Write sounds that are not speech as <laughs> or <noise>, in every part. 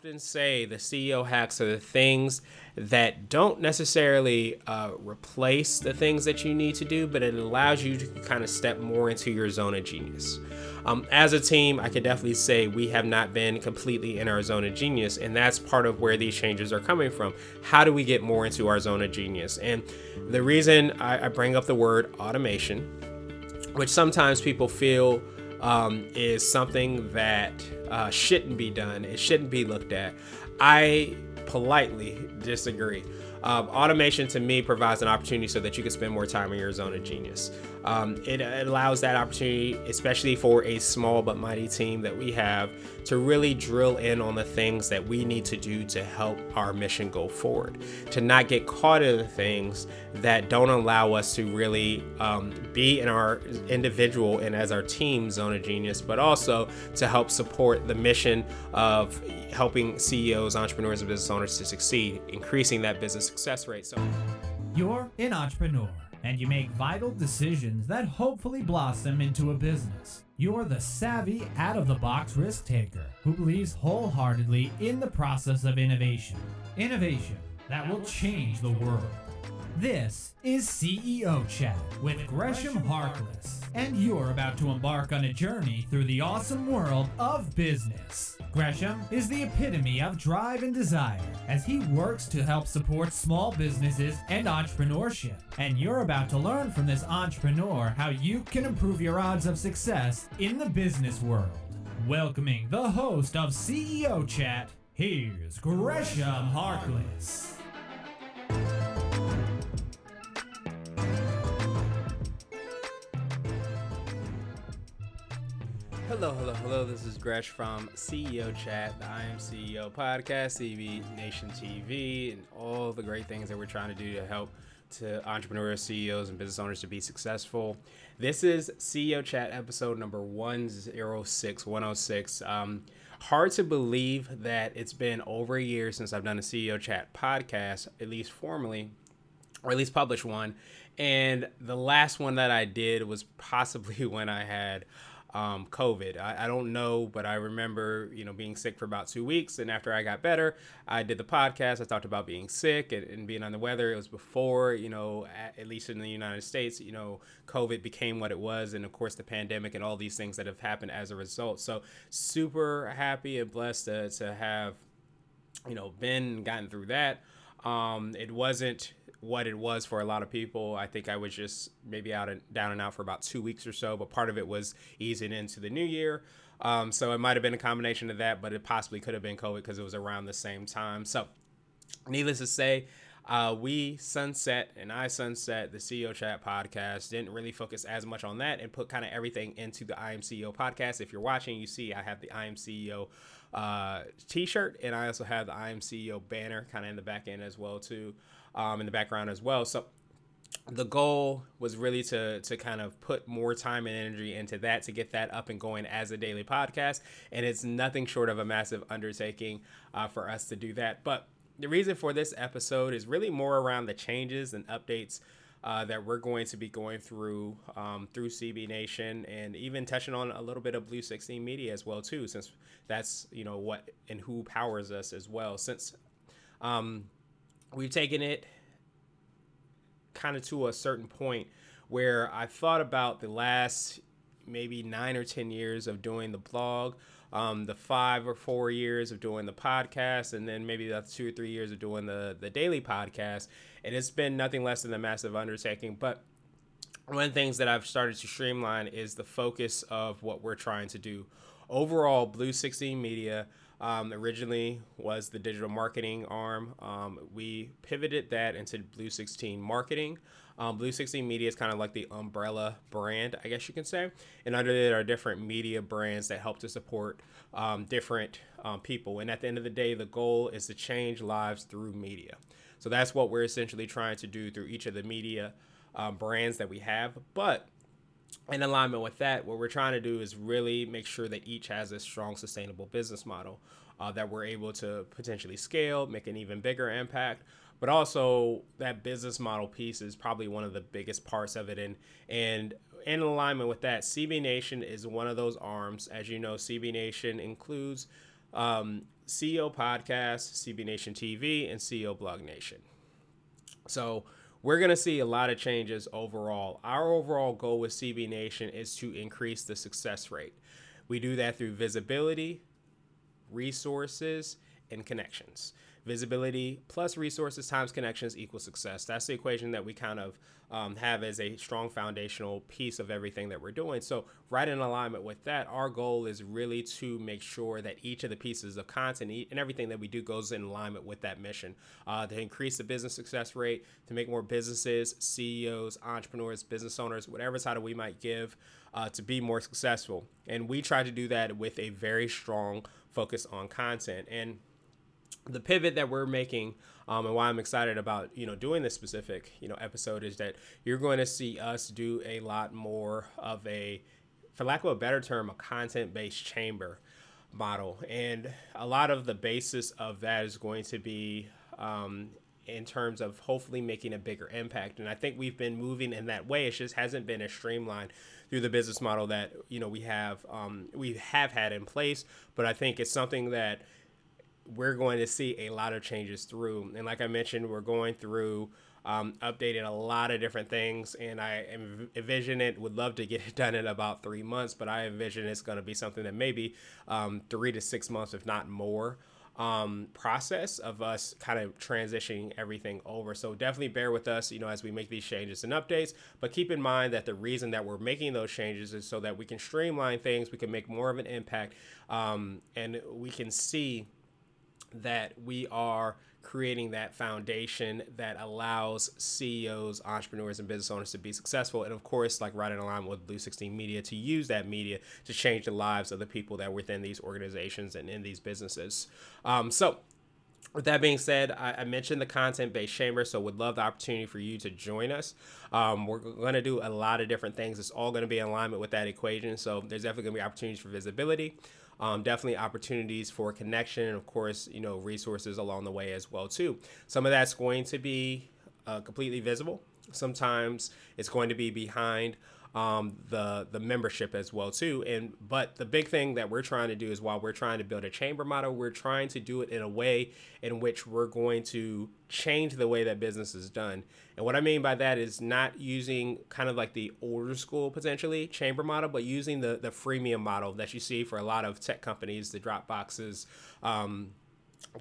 often say the CEO hacks are the things that don't necessarily uh, replace the things that you need to do, but it allows you to kind of step more into your zone of genius. Um, as a team, I can definitely say we have not been completely in our zone of genius, and that's part of where these changes are coming from. How do we get more into our zone of genius? And the reason I, I bring up the word automation, which sometimes people feel um, is something that uh, shouldn't be done. It shouldn't be looked at. I politely disagree. Um, automation to me provides an opportunity so that you can spend more time in your zone of genius. Um, it, it, allows that opportunity, especially for a small but mighty team that we have, to really drill in on the things that we need to do to help our mission go forward. To not get caught in the things that don't allow us to really um, be in our individual and as our team zone of genius, but also to help support the mission of helping CEOs, entrepreneurs, and business owners to succeed, increasing that business success rate. So, you're an entrepreneur and you make vital decisions that hopefully blossom into a business. You're the savvy, out of the box risk taker who believes wholeheartedly in the process of innovation. Innovation that will change the world. This is CEO Chat with Gresham Harkless, and you're about to embark on a journey through the awesome world of business. Gresham is the epitome of drive and desire as he works to help support small businesses and entrepreneurship. And you're about to learn from this entrepreneur how you can improve your odds of success in the business world. Welcoming the host of CEO Chat, here's Gresham Harkless. Hello, hello, hello. This is Gresh from CEO Chat, the I Am CEO podcast, CB Nation TV, and all the great things that we're trying to do to help to entrepreneurs, CEOs, and business owners to be successful. This is CEO Chat episode number 106, 106. Um, hard to believe that it's been over a year since I've done a CEO Chat podcast, at least formally, or at least published one. And the last one that I did was possibly <laughs> when I had um, COVID. I, I, don't know, but I remember, you know, being sick for about two weeks. And after I got better, I did the podcast. I talked about being sick and, and being on the weather. It was before, you know, at, at, least in the United States, you know, COVID became what it was. And of course, the pandemic and all these things that have happened as a result. So, super happy and blessed to, to have, you know, been gotten through that. Um, it wasn't what it was for a lot of people. I think I was just maybe out and down and out for about two weeks or so, but part of it was easing into the new year. Um, so it might have been a combination of that, but it possibly could have been COVID because it was around the same time. So, needless to say, uh, we sunset and I sunset the CEO Chat podcast. Didn't really focus as much on that and put kind of everything into the I Am CEO podcast. If you're watching, you see I have the I Am CEO uh, t-shirt and I also have the I Am CEO banner kind of in the back end as well too um, in the background as well. So the goal was really to to kind of put more time and energy into that to get that up and going as a daily podcast and it's nothing short of a massive undertaking uh, for us to do that but the reason for this episode is really more around the changes and updates uh, that we're going to be going through um, through CB Nation and even touching on a little bit of Blue 16 Media as well too, since that's you know what and who powers us as well. Since um, we've taken it kind of to a certain point where I thought about the last maybe nine or 10 years of doing the blog, um, the five or four years of doing the podcast, and then maybe the two or three years of doing the, the daily podcast. And it's been nothing less than a massive undertaking. But one of the things that I've started to streamline is the focus of what we're trying to do. Overall, Blue 16 Media um, originally was the digital marketing arm. Um, we pivoted that into Blue 16 marketing. Um, Blue 16 Media is kind of like the umbrella brand, I guess you can say. And under it are different media brands that help to support um, different um, people. And at the end of the day, the goal is to change lives through media. So that's what we're essentially trying to do through each of the media um, brands that we have. But in alignment with that, what we're trying to do is really make sure that each has a strong, sustainable business model uh, that we're able to potentially scale, make an even bigger impact. But also, that business model piece is probably one of the biggest parts of it. And, and in alignment with that, CB Nation is one of those arms. As you know, CB Nation includes um, CEO Podcast, CB Nation TV, and CEO Blog Nation. So we're going to see a lot of changes overall. Our overall goal with CB Nation is to increase the success rate. We do that through visibility, resources, and connections. Visibility plus resources times connections equals success. That's the equation that we kind of um, have as a strong foundational piece of everything that we're doing. So, right in alignment with that, our goal is really to make sure that each of the pieces of content and everything that we do goes in alignment with that mission uh, to increase the business success rate, to make more businesses, CEOs, entrepreneurs, business owners, whatever title we might give, uh, to be more successful. And we try to do that with a very strong focus on content. And the pivot that we're making um, and why I'm excited about you know doing this specific you know episode is that you're going to see us do a lot more of a, for lack of a better term, a content-based chamber model, and a lot of the basis of that is going to be um, in terms of hopefully making a bigger impact. And I think we've been moving in that way. It just hasn't been as streamlined through the business model that you know we have um, we have had in place. But I think it's something that we're going to see a lot of changes through. And like I mentioned, we're going through um, updating a lot of different things, and I envision it. Would love to get it <laughs> done in about three months, but I envision it's going to be something that maybe um, three to six months, if not more. Um, process of us kind of transitioning everything over. So definitely bear with us, you know, as we make these changes and updates. But keep in mind that the reason that we're making those changes is so that we can streamline things, we can make more of an impact, um, and we can see that we are creating that foundation that allows CEOs, entrepreneurs, and business owners to be successful. And of course, like right in alignment with Blue 16 Media, to use that media to change the lives of the people that are within these organizations and in these businesses. Um, so, with that being said, I, I mentioned the content based chamber, so would love the opportunity for you to join us. Um, we're going to do a lot of different things. It's all going to be in alignment with that equation. So there's definitely going to be opportunities for visibility um, definitely opportunities for connection and of course you know resources along the way as well too. Some of that's going to be uh, completely visible. Sometimes it's going to be behind um, the the membership as well too. And but the big thing that we're trying to do is while we're trying to build a chamber model, we're trying to do it in a way in which we're going to change the way that business is done. And what I mean by that is not using kind of like the older school potentially chamber model, but using the the freemium model that you see for a lot of tech companies, the Dropboxes. Um,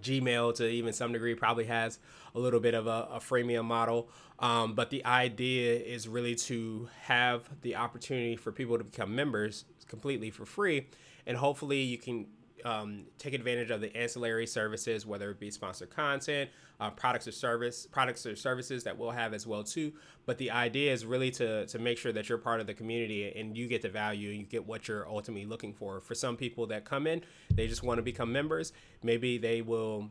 Gmail to even some degree probably has a little bit of a, a freemium model. Um, but the idea is really to have the opportunity for people to become members completely for free. And hopefully you can um, take advantage of the ancillary services, whether it be sponsored content, uh, products or service, products or services that we'll have as well too. But the idea is really to to make sure that you're part of the community and you get the value and you get what you're ultimately looking for. For some people that come in, they just want to become members. Maybe they will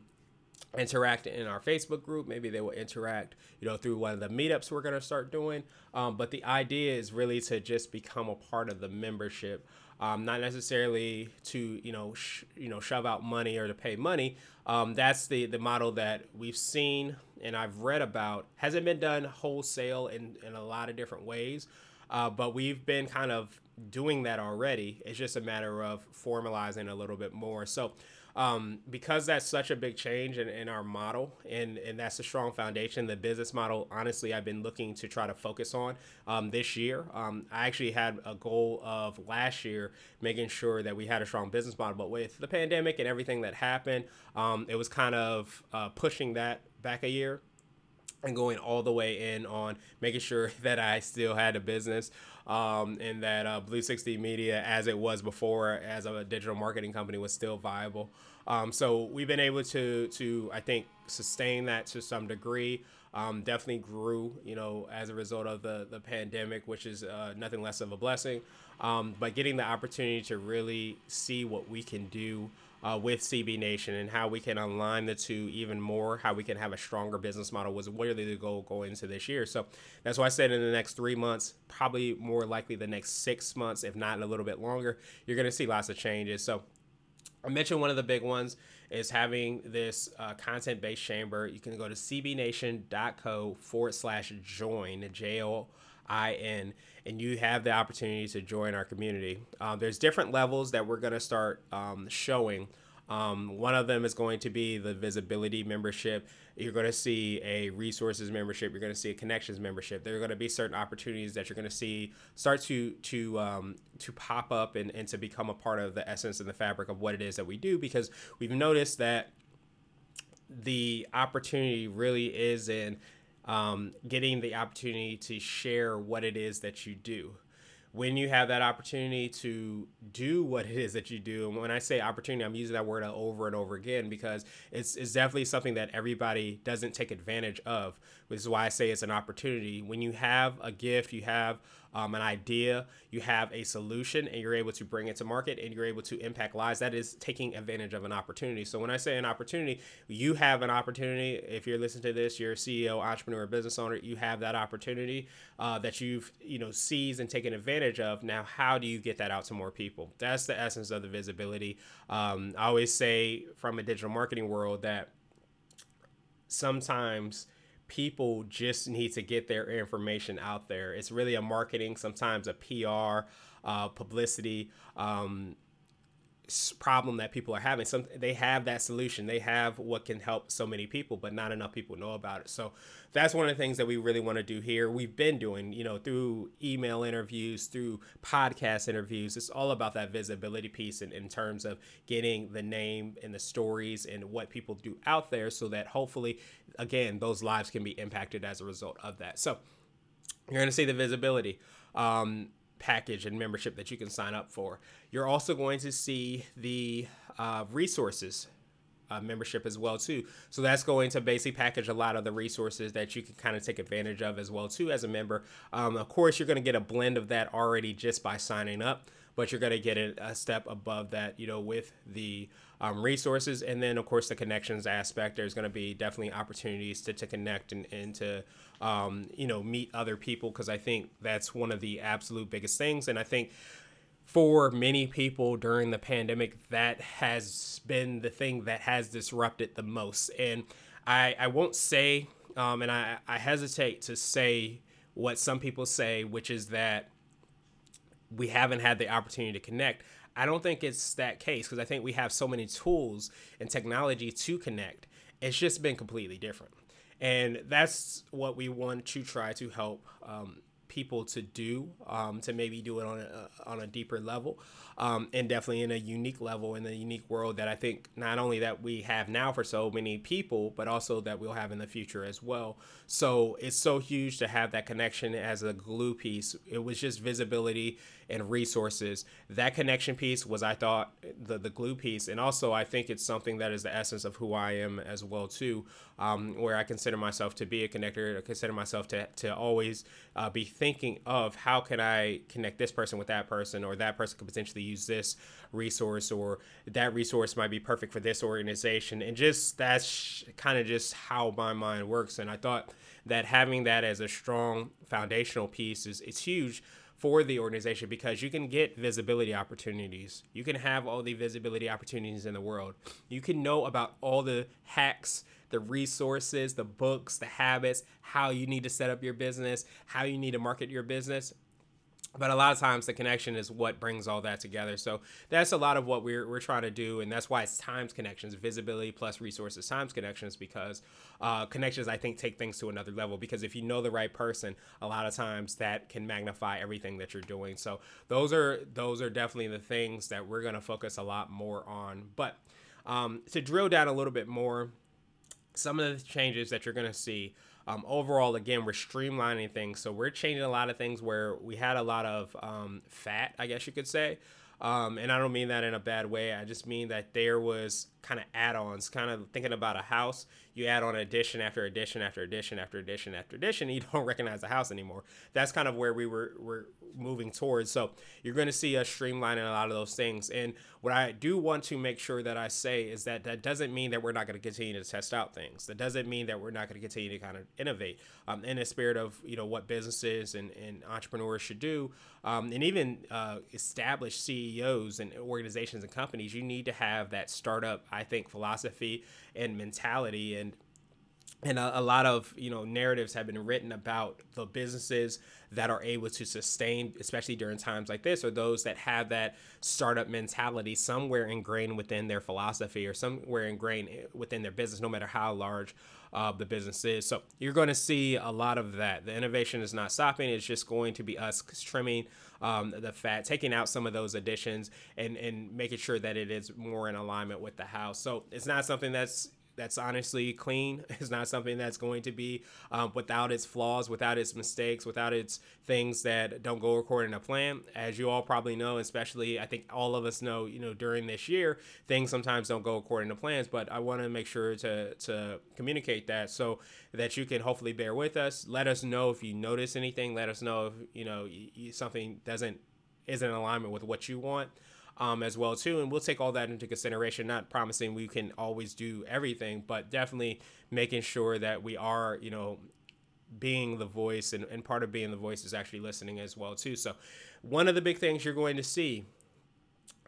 interact in our Facebook group. Maybe they will interact, you know, through one of the meetups we're going to start doing. Um, but the idea is really to just become a part of the membership um, not necessarily to you know sh- you know shove out money or to pay money. Um, that's the the model that we've seen and I've read about. Hasn't been done wholesale in in a lot of different ways, uh, but we've been kind of doing that already. It's just a matter of formalizing a little bit more. So um, because that's such a big change in, in our model and, and that's a strong foundation the business model honestly i've been looking to try to focus on um, this year. Um, i actually had a goal of last year making sure that we had a strong business model but with the pandemic and everything that happened um, it was kind of uh, pushing that back a year and going all the way in on making sure <laughs> that I still had a business um, and that uh, Blue 16 Media, as it was before, as a digital marketing company, was still viable. Um, so we've been able to, to I think, sustain that to some degree. Um, definitely grew, you know, as a result of the the pandemic, which is uh, nothing less of a blessing. Um, but getting the opportunity to really see what we can do uh, with CB Nation and how we can align the two even more, how we can have a stronger business model was really the goal going into this year. So that's why I said in the next three months, probably more likely the next six months, if not a little bit longer, you're going to see lots of changes. So I mentioned one of the big ones is having this uh, content based chamber. You can go to cbnation.co forward slash join, J O I N, and you have the opportunity to join our community. Uh, there's different levels that we're going to start um, showing Um, one of them is going to be the visibility membership. You're going to see a resources membership. You're going to see a connections membership. There are going to be certain opportunities that you're going to see start to to um, to pop up and, and to become a part of the essence and the fabric of what it is that we do because we've noticed that the opportunity really is in um, getting the opportunity to share what it is that you do when you have that opportunity to do what it is that you do, and when I say opportunity, I'm using that word over and over again because it's, it's definitely something that everybody doesn't take advantage of, which is why I say it's an opportunity. When you have a gift, you have um, an idea, you have a solution, and you're able to bring it to market and you're able to impact lives. That is taking advantage of an opportunity. So when I say an opportunity, you have an opportunity. If you're listening to this, you're a CEO, entrepreneur, business owner, you have that opportunity uh, that you've you know seized and taken advantage of. Now, how do you get that out to more people? That's the essence of the visibility. Um, I always say from a digital marketing world that sometimes people just need to get their information out there. It's really a marketing, sometimes a PR, uh, publicity. Um, problem that people are having. Some they have that solution. They have what can help so many people but not enough people know about it. So that's one of the things that we really want to do here. We've been doing you know through email interviews through podcast interviews. It's all about that visibility piece in, in terms of getting the name and the stories and what people do out there so that hopefully again those lives can be impacted as a result of that. So you're going to see the visibility. Um, package and membership that you can sign up for. You're also going to see the uh, resources uh, membership as well too. So that's going to basically package a lot of the resources that you can kind of take advantage of as well too as a member. Um, of course, you're going to get a blend of that already just by signing up, but you're going to get a, a step above that, you know, with the um, resources and then of course the connections aspect. There's going to be definitely opportunities to, to connect and, and to um, you know meet other people because I think that's one of the absolute biggest things, and I think for many people during the pandemic, that has been the thing that has disrupted the most. And I, I won't say, um, and I, I hesitate to say what some people say, which is that we haven't had the opportunity to connect. I don't think it's that case because I think we have so many tools and technology to connect. It's just been completely different. And that's what we want to try to help um, people to do um, to maybe do it on a, on a deeper level um, and definitely in a unique level in the unique world that I think not only that we have now for so many people, but also that we'll have in the future as well. So it's so huge to have that connection as a glue piece. It was just visibility and resources. That connection piece was, I thought, the the glue piece, and also I think it's something that is the essence of who I am as well too. Um, where I consider myself to be a connector, I consider myself to to always uh, be thinking of how can I connect this person with that person, or that person could potentially use this resource or that resource might be perfect for this organization and just that's kind of just how my mind works and i thought that having that as a strong foundational piece is it's huge for the organization because you can get visibility opportunities. You can have all the visibility opportunities in the world. You can know about all the hacks, the resources, the books, the habits, how you need to set up your business, how you need to market your business but a lot of times the connection is what brings all that together. So that's a lot of what we're, we're trying to do and that's why it's times connections visibility plus resources times connections because uh, connections i think take things to another level because if you know the right person a lot of times that can magnify everything that you're doing. So those are those are definitely the things that we're going to focus a lot more on. But um, to drill down a little bit more some of the changes that you're going to see um, overall, again, we're streamlining things. So we're changing a lot of things where we had a lot of um, fat, I guess you could say. Um, and I don't mean that in a bad way. I just mean that there was kind of add-ons, kind of thinking about a house. You add on addition after addition after addition after addition after addition. you <laughs> don't recognize the house anymore. That's kind of where we were were moving towards. So you're going to see us streamlining a lot of those things. And what I do want to make sure that I say is that that doesn't mean that we're not going to continue to test out things. That doesn't mean that we're not going to continue to kind of innovate um, in the spirit of you know what businesses and, and entrepreneurs should do, um, and even uh, established CEOs and organizations and companies. You need to have that startup, I think, philosophy and mentality. And and a, a, lot of you know narratives have been written about the businesses that are able to sustain especially during times like this or those that have that startup mentality somewhere ingrained within their philosophy or somewhere ingrained within their business no matter how large uh, the business is. So you're going to see a lot of that. The innovation is not stopping. It's just going to be us trimming um, the fat taking out some of those additions and and making sure that it is more in alignment with the house. So it's not something that's that's honestly clean. <laughs> It's not something that's going to be um, without its flaws, without its mistakes, without its things that don't go according to plan. As you all probably know, especially I think all of us know, you know, during this year, things sometimes don't go according to plans. But I want to make sure to to communicate that so that you can hopefully bear with us. Let us know if you notice anything. Let us know if you know something doesn't isn't in alignment with what you want um, as well too. And we'll take all that into consideration. Not promising we can always do everything, but definitely making sure that we are, you know, being the voice and, and part of being the voice is actually listening as well too. So one of the big things you're going to see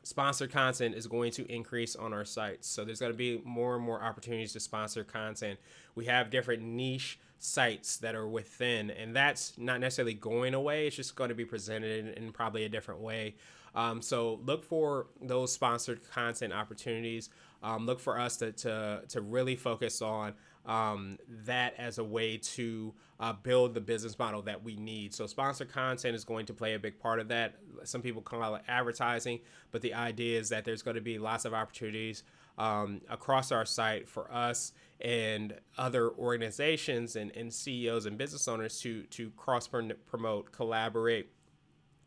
sponsored content is going to increase on our sites. So there's going to be more and more opportunities to sponsor content. We have different niche sites that are within, and that's not necessarily going away. It's just going to be presented in, in probably a different way. Um, so look for those sponsored content opportunities. Um, look for us to, to, to really focus on um, that as a way to uh, build the business model that we need. So, sponsored content is going to play a big part of that. Some people call it advertising, but the idea is that there's going to be lots of opportunities um, across our site for us and other organizations and, and CEOs and business owners to to cross promote, collaborate,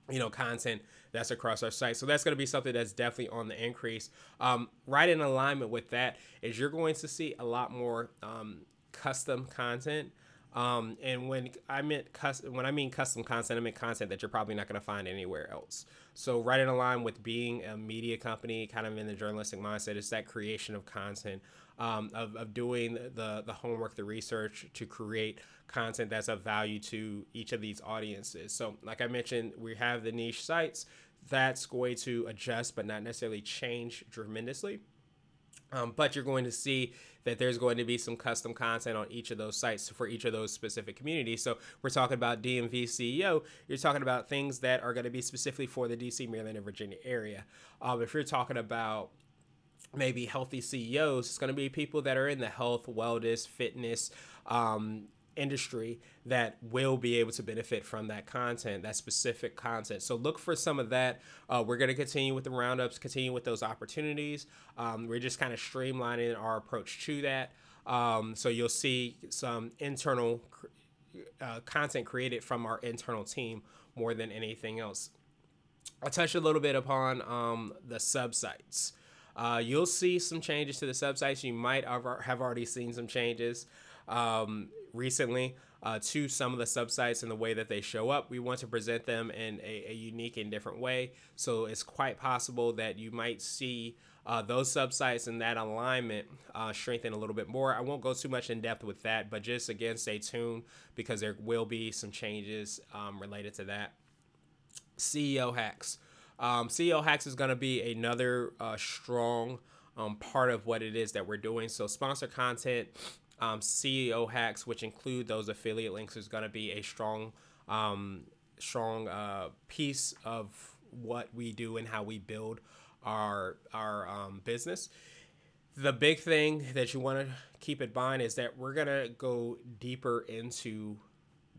you know, content that's across our site. So that's going to be something that's definitely on the increase. Um, right in alignment with that is you're going to see a lot more um, custom content. Um, and when I meant custom, when I mean custom content, I mean content that you're probably not going to find anywhere else. So right in line with being a media company, kind of in the journalistic mindset, is that creation of content, um, of, of doing the the homework, the research to create content that's of value to each of these audiences. So like I mentioned, we have the niche sites that's going to adjust but not necessarily change tremendously. Um, but you're going to see that there's going to be some custom content on each of those sites for each of those specific communities. So we're talking about DMV CEO. You're talking about things that are going to be specifically for the DC, Maryland, and Virginia area. Um, if you're talking about maybe healthy CEOs, it's going to be people that are in the health, wellness, fitness, um, industry that will be able to benefit from that content, that specific content. So look for some of that. Uh, we're going to continue with the roundups, continue with those opportunities. Um, we're just kind of streamlining our approach to that. Um, so you'll see some internal uh, content created from our internal team more than anything else. I touched a little bit upon um, the subsites. Uh, you'll see some changes to the subsites. You might have already seen some changes. Um, recently uh, to some of the subsites and the way that they show up. We want to present them in a, a unique and different way. So it's quite possible that you might see uh, those subsites and that alignment uh, strengthen a little bit more. I won't go too much in depth with that, but just again, stay tuned because there will be some changes um, related to that. CEO hacks. Um, CEO hacks is going to be another uh, strong um, part of what it is that we're doing. So, sponsor content um, CEO hacks, which include those affiliate links, is going to be a strong, um, strong uh, piece of what we do and how we build our our um, business. The big thing that you want to keep in mind is that we're gonna go deeper into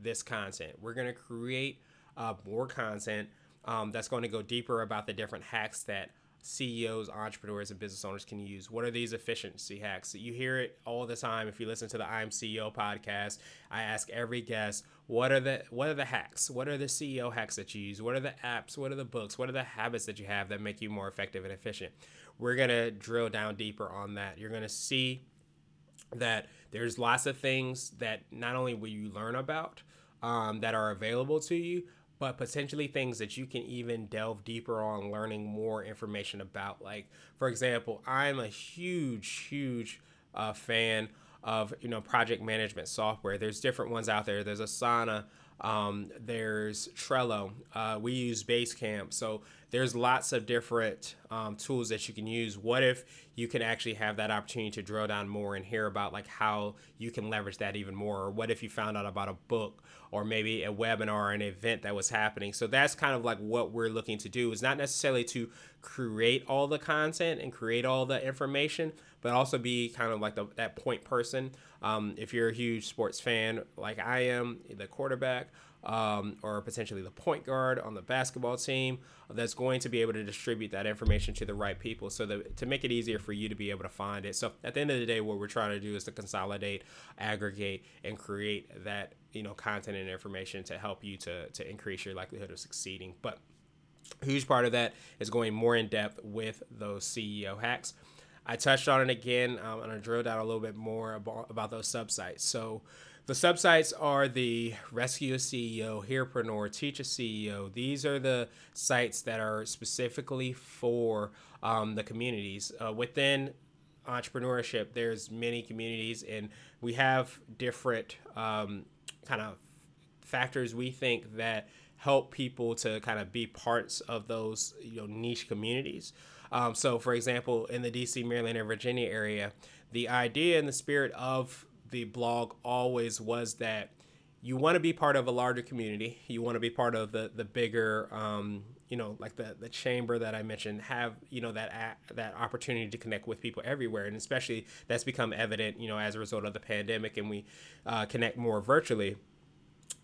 this content. We're gonna create uh, more content um, that's going to go deeper about the different hacks that CEOs, entrepreneurs, and business owners can use? What are these efficiency hacks? You hear it all the time if you listen to the I'm CEO podcast. I ask every guest, what are the what are the hacks? What are the CEO hacks that you use? What are the apps? What are the books? What are the habits that you have that make you more effective and efficient? We're gonna drill down deeper on that. You're gonna see that there's lots of things that not only will you learn about um, that are available to you, but potentially things that you can even delve deeper on learning more information about. Like, for example, I'm a huge, huge uh, fan of you know project management software. There's different ones out there. There's Asana. Um, there's Trello. Uh, we use Basecamp. So there's lots of different um, tools that you can use. What if you can actually have that opportunity to drill down more and hear about like how you can leverage that even more? Or what if you found out about a book or maybe a webinar or an event that was happening? So that's kind of like what we're looking to do is not necessarily to create all the content and create all the information, but also be kind of like the, that point person. Um, if you're a huge sports fan like I am, the quarterback, um, or potentially the point guard on the basketball team that's going to be able to distribute that information to the right people so that to make it easier for you to be able to find it so at the end of the day what we're trying to do is to consolidate aggregate and create that you know content and information to help you to to increase your likelihood of succeeding but huge part of that is going more in depth with those ceo hacks I touched on it again. I'm going to drill down a little bit more about, about those subsites. So, the subsites are the Rescue a CEO, Herepreneur, Teach a CEO. These are the sites that are specifically for um, the communities. Uh, within entrepreneurship, there's many communities, and we have different um, kind of factors we think that help people to kind of be parts of those you know niche communities. Um, so, for example, in the DC, Maryland, and Virginia area, the idea and the spirit of the blog always was that you want to be part of a larger community. You want to be part of the the bigger, um, you know, like the the chamber that I mentioned. Have you know that that opportunity to connect with people everywhere, and especially that's become evident, you know, as a result of the pandemic, and we uh, connect more virtually.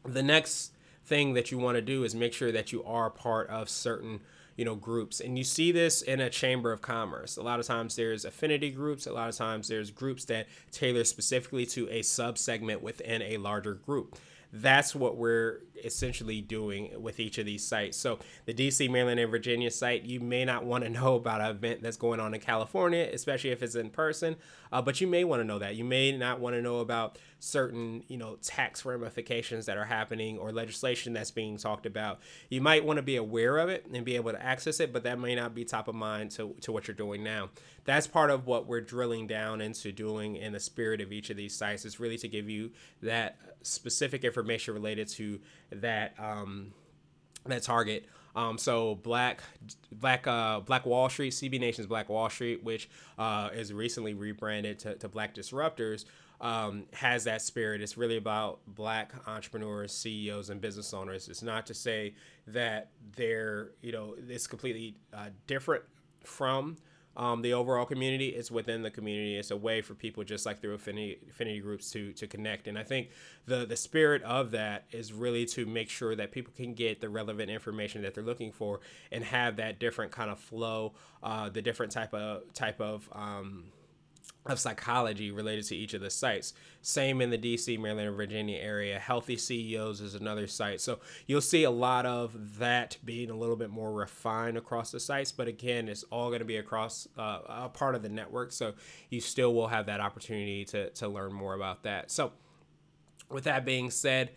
The next thing that you want to do is make sure that you are part of certain you know groups and you see this in a chamber of commerce a lot of times there's affinity groups a lot of times there's groups that tailor specifically to a sub segment within a larger group that's what we're essentially doing with each of these sites. So the DC, Maryland, and Virginia site, you may not want to <laughs> know about an event that's going on in California, especially if it's in person, uh, but you may want to know that. You may not want to know about certain, you know, tax ramifications that are happening or legislation that's being talked about. You might want to be aware of it and be able to access it, but that may not be top of mind to, to what you're doing now. That's part of what we're drilling down into doing in the spirit of each of these sites is really to give you that specific information related to that um, that target. Um, so Black Black uh, Black Wall Street, CB Nation's Black Wall Street, which uh, is recently rebranded to, to Black Disruptors, um, has that spirit. It's really about Black entrepreneurs, CEOs, and business owners. It's not to say that they're you know it's completely uh, different from um, the overall community. It's within the community. It's a way for people just like through affinity affinity groups to to connect. And I think the the spirit of that is really to make sure that people can get the relevant information that they're looking for and have that different kind of flow, uh, the different type of type of um, of psychology related to each of the sites. Same in the DC, Maryland, and Virginia area. Healthy CEOs is another site. So you'll see a lot of that being a little bit more refined across the sites. But again, it's all going to be across uh, a part of the network. So you still will have that opportunity to, to learn more about that. So with that being said,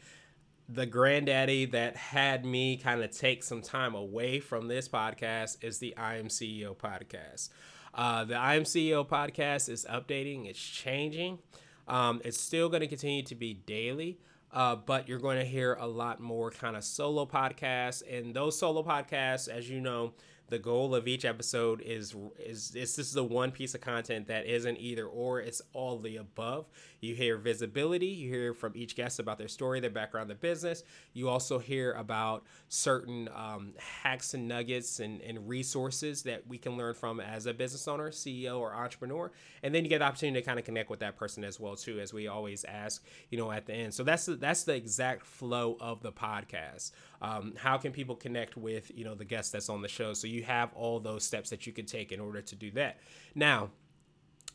the granddaddy that had me kind of take some time away from this podcast is the I Am CEO podcast. Uh, the I Am CEO podcast is updating, it's changing. Um, it's still going to continue to be daily. Uh, but you're going to hear a lot more kind of solo podcasts and those solo podcasts as you know the goal of each episode is is, is this is the one piece of content that isn't either or it's all the above you hear visibility you hear from each guest about their story their background their business. You also hear about certain um, hacks and nuggets and, and resources that we can learn from as a business owner ceo or entrepreneur. And then you get the opportunity to kind of connect with that person as well too as we always ask you know at the end. So that's the, that's the exact flow of the podcast. Um, how can people connect with you know the guest that's on the show? So you have all those steps that you can take in order to do that. Now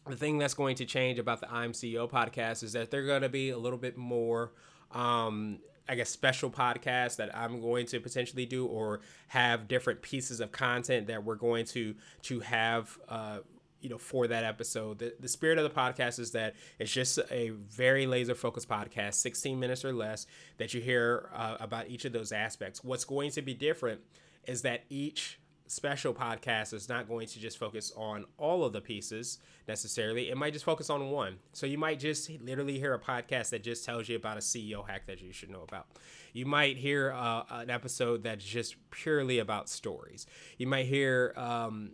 the thing that's going to change about the I'm CEO podcast is that they're going to be a little bit more um, I guess special podcasts that I'm going to potentially do or have different pieces of content that we're going to to have uh, you know for that episode. The, the spirit of the podcast is that it's just a very laser focused podcast 16 minutes or less that you hear uh, about each of those aspects. What's going to be different is that each special podcast is not going to just focus on all of the pieces necessarily. It might just focus on one. So you might just literally hear a podcast that just tells you about a CEO hack that you should know about. You might hear uh, an episode that's just purely about stories. You might hear um,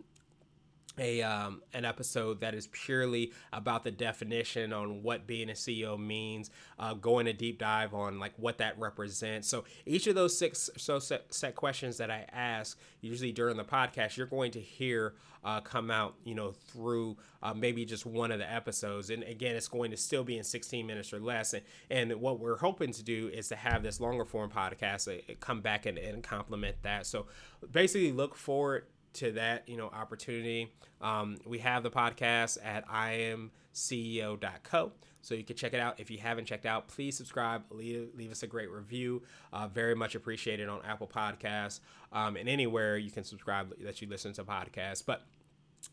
a um, an episode that is purely about the definition on what being a CEO means, uh, going a deep dive on like what that represents. So each of those six so set, set questions that I ask usually during the podcast, you're going to hear uh, come out, you know, through uh, maybe just one of the episodes. And again, it's going to still be in 16 minutes or less. And, and what we're hoping to do is to have this longer form podcast uh, come back and, and complement that. So basically, look forward to that you know opportunity. Um, we have the podcast at imceo.co so you can check it out. If you haven't checked out please subscribe leave, leave us a great review. Uh, very much appreciated on apple podcasts um, and anywhere you can subscribe that you listen to podcasts. But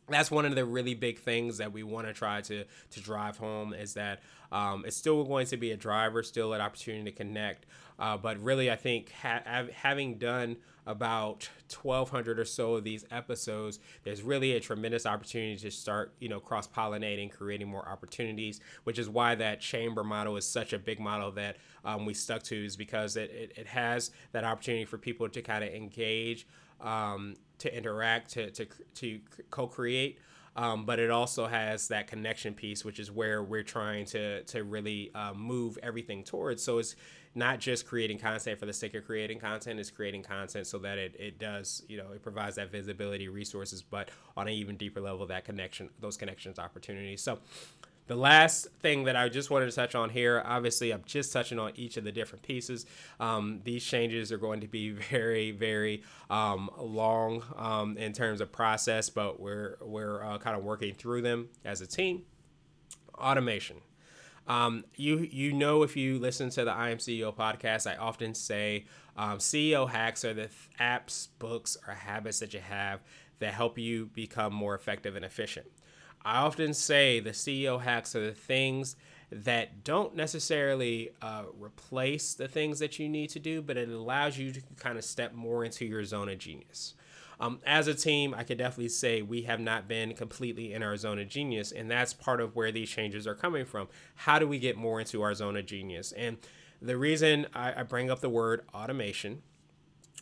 that's one of the really big things that we want to try to to drive home is that um, it's still going to be a driver, still an opportunity to connect. Uh, but really, I think ha- having done about 1,200 or so of these episodes, there's really a tremendous opportunity to start, you know, cross pollinating, creating more opportunities. Which is why that chamber model is such a big model that um, we stuck to, is because it, it, it has that opportunity for people to kind of engage um, to interact, to, to, to co create. Um, but it also has that connection piece, which is where we're trying to, to really uh, move everything towards. So it's not just creating content for the sake of creating content, it's creating content so that it, it does, you know, it provides that visibility, resources, but on an even deeper level, that connection, those connections, opportunities. So the last thing that I just wanted to touch on here, obviously, I'm just touching on each of the different pieces. Um, these changes are going to be <laughs> very, very um, long um, in terms of process, but we're we're uh, kind of working through them as a team. Automation. Um, you you know if you listen to the I Am CEO podcast, I often say um, CEO hacks are the th- apps, books, or habits that you have that help you become more effective and efficient. I often say the CEO hacks are the things that don't necessarily uh, replace the things that you need to do, but it allows you to kind of step more into your zone of genius. Um, as a team, I could definitely say we have not been completely in our zone of genius, and that's part of where these changes are coming from. How do we get more into our zone of genius? And the reason I, I bring up the word automation,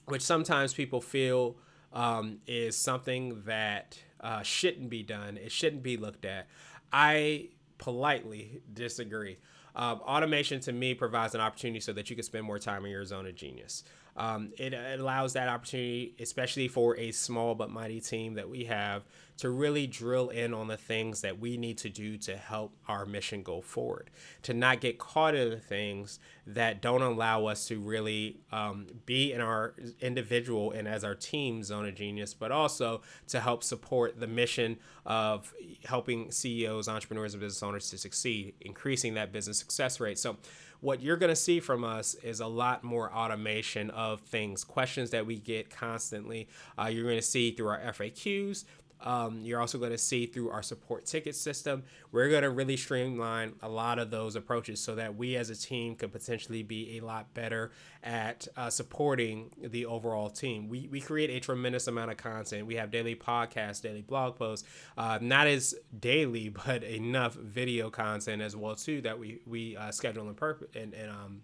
which sometimes people feel um, is something that uh, shouldn't be done. It shouldn't be looked at. I politely disagree. Um, automation to me provides an opportunity so that you can spend more time in your zone of genius. Um, it, allows that opportunity, especially for a small but mighty team that we have, to really drill in on the things that we need to do to help our mission go forward. To not get caught in the things that don't allow us to really um, be in our individual and as our team zone of genius, but also to help support the mission of helping CEOs, entrepreneurs, and business owners to succeed, increasing that business success rate. So, what you're going to see from us is a lot more automation of things, questions that we get constantly. Uh, you're going to see through our FAQs, um, you're also going to see through our support ticket system, we're going to really streamline a lot of those approaches so that we as a team could potentially be a lot better at uh, supporting the overall team. We, we create a tremendous amount of content. We have daily podcasts, daily blog posts, uh, not as daily, <laughs> but enough video content as well too that we we uh, schedule and purpose and, and um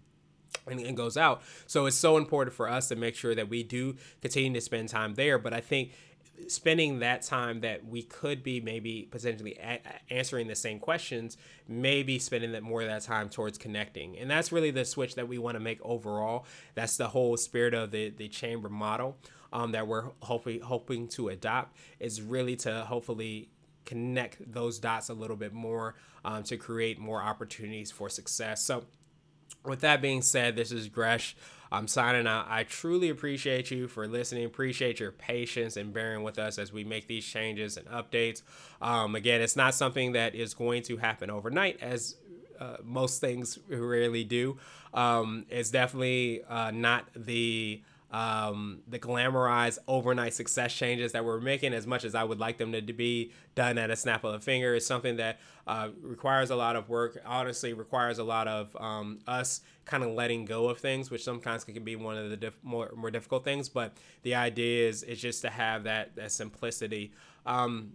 and, and goes out. So it's so important for us to make sure that we do continue to spend time there. But I think spending that time that we could be maybe potentially a- answering the same questions, maybe spending that more of that time towards connecting. And that's really the switch that we want to make overall. That's the whole spirit of the, the chamber model um, that we're hoping hoping to adopt is really to hopefully connect those dots a little bit more um, to create more opportunities for success. So with that being said, this is Gresh. I'm signing out. I truly appreciate you for listening. Appreciate your patience and bearing with us as we make these changes and updates. Um, again, it's not something that is going to happen overnight, as uh, most things rarely do. Um, it's definitely uh, not the um, the glamorized overnight success changes that we're making, as much as I would like them to be done at a snap of a finger, is something that uh, requires a lot of work. Honestly, requires a lot of um, us kind of letting go of things, which sometimes can be one of the diff- more more difficult things. But the idea is is just to have that that simplicity. Um,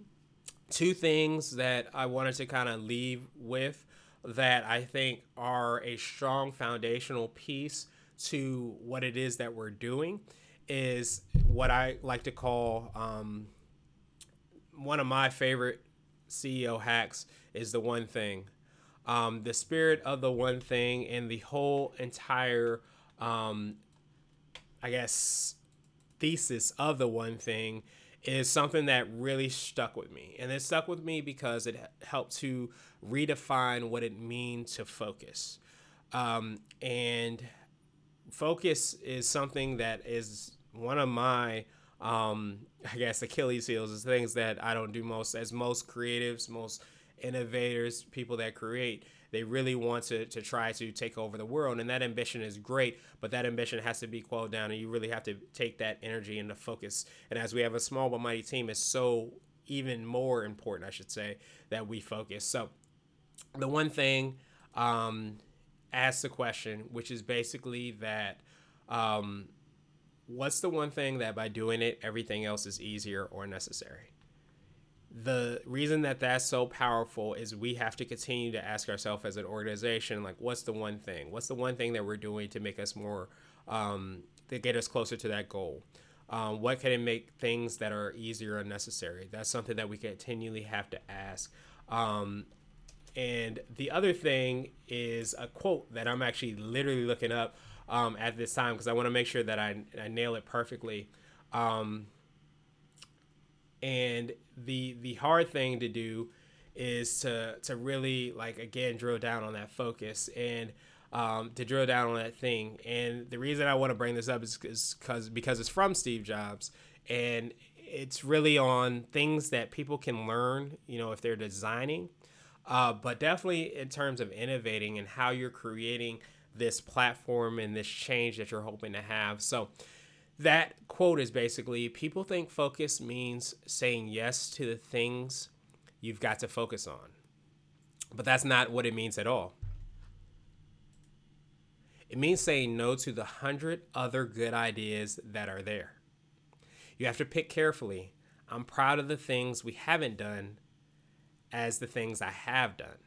two things that I wanted to kind of leave with that I think are a strong foundational piece to what it is that we're doing is what I like to call um, one of my favorite CEO hacks is the one thing. Um, the spirit of the one thing and the whole entire, um, I guess, thesis of the one thing is something that really stuck with me. And it stuck with me because it helped to redefine what it means to focus. Um, and focus is something that is one of my um, I guess Achilles heels is things that I don't do most as most creatives, most innovators, people that create, they really want to, to try to take over the world. And that ambition is great, but that ambition has to be quelled down and you really have to take that energy into focus. And as we have a small but mighty team, it's so even more important, I should say, that we focus. So the one thing um, ask the question, which is basically that um, what's the one thing that by doing it, everything else is easier or necessary? The reason that that's so powerful is we have to continue to ask ourselves as an organization, like, what's the one thing? What's the one thing that we're doing to make us more, um, to get us closer to that goal? Um, what can it make things that are easier or necessary? That's something that we continually have to ask. Um, and the other thing is a quote that I'm actually literally looking up um, at this time because I want to make sure that I, I nail it perfectly. Um, and the the hard thing to do is to to really like again drill down on that focus and um, to drill down on that thing. And the reason I want to bring this up is because because it's from Steve Jobs and it's really on things that people can learn. You know, if they're designing uh, but definitely in terms of innovating and how you're creating this platform and this change that you're hoping to have. So that quote is basically people think focus means saying yes to the things you've got to focus on. But that's not what it means at all. It means saying no to the hundred other good ideas that are there. You have to pick carefully. I'm proud of the things we haven't done as the things I have done.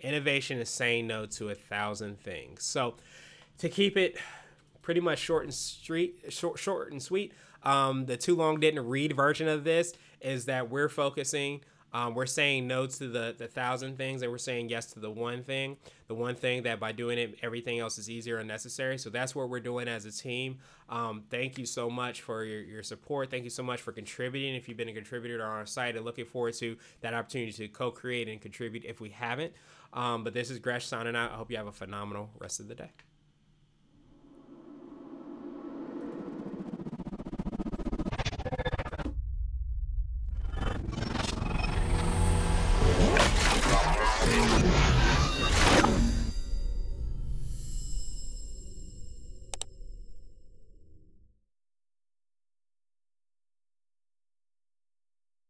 Innovation is saying no to a thousand things. So, to keep it pretty much short and street, short, short and sweet, um, the too long didn't read version of this is that we're focusing um, we're saying no to the, the thousand things and we're saying yes to the one thing. The one thing that by doing it, everything else is easier and necessary. So that's what we're doing as a team. Um, thank you so much for your, your support. Thank you so much for contributing. If you've been a contributor on our site and looking forward to that opportunity to co create and contribute if we haven't. Um, but this is Gresh signing out. I hope you have a phenomenal rest of the day.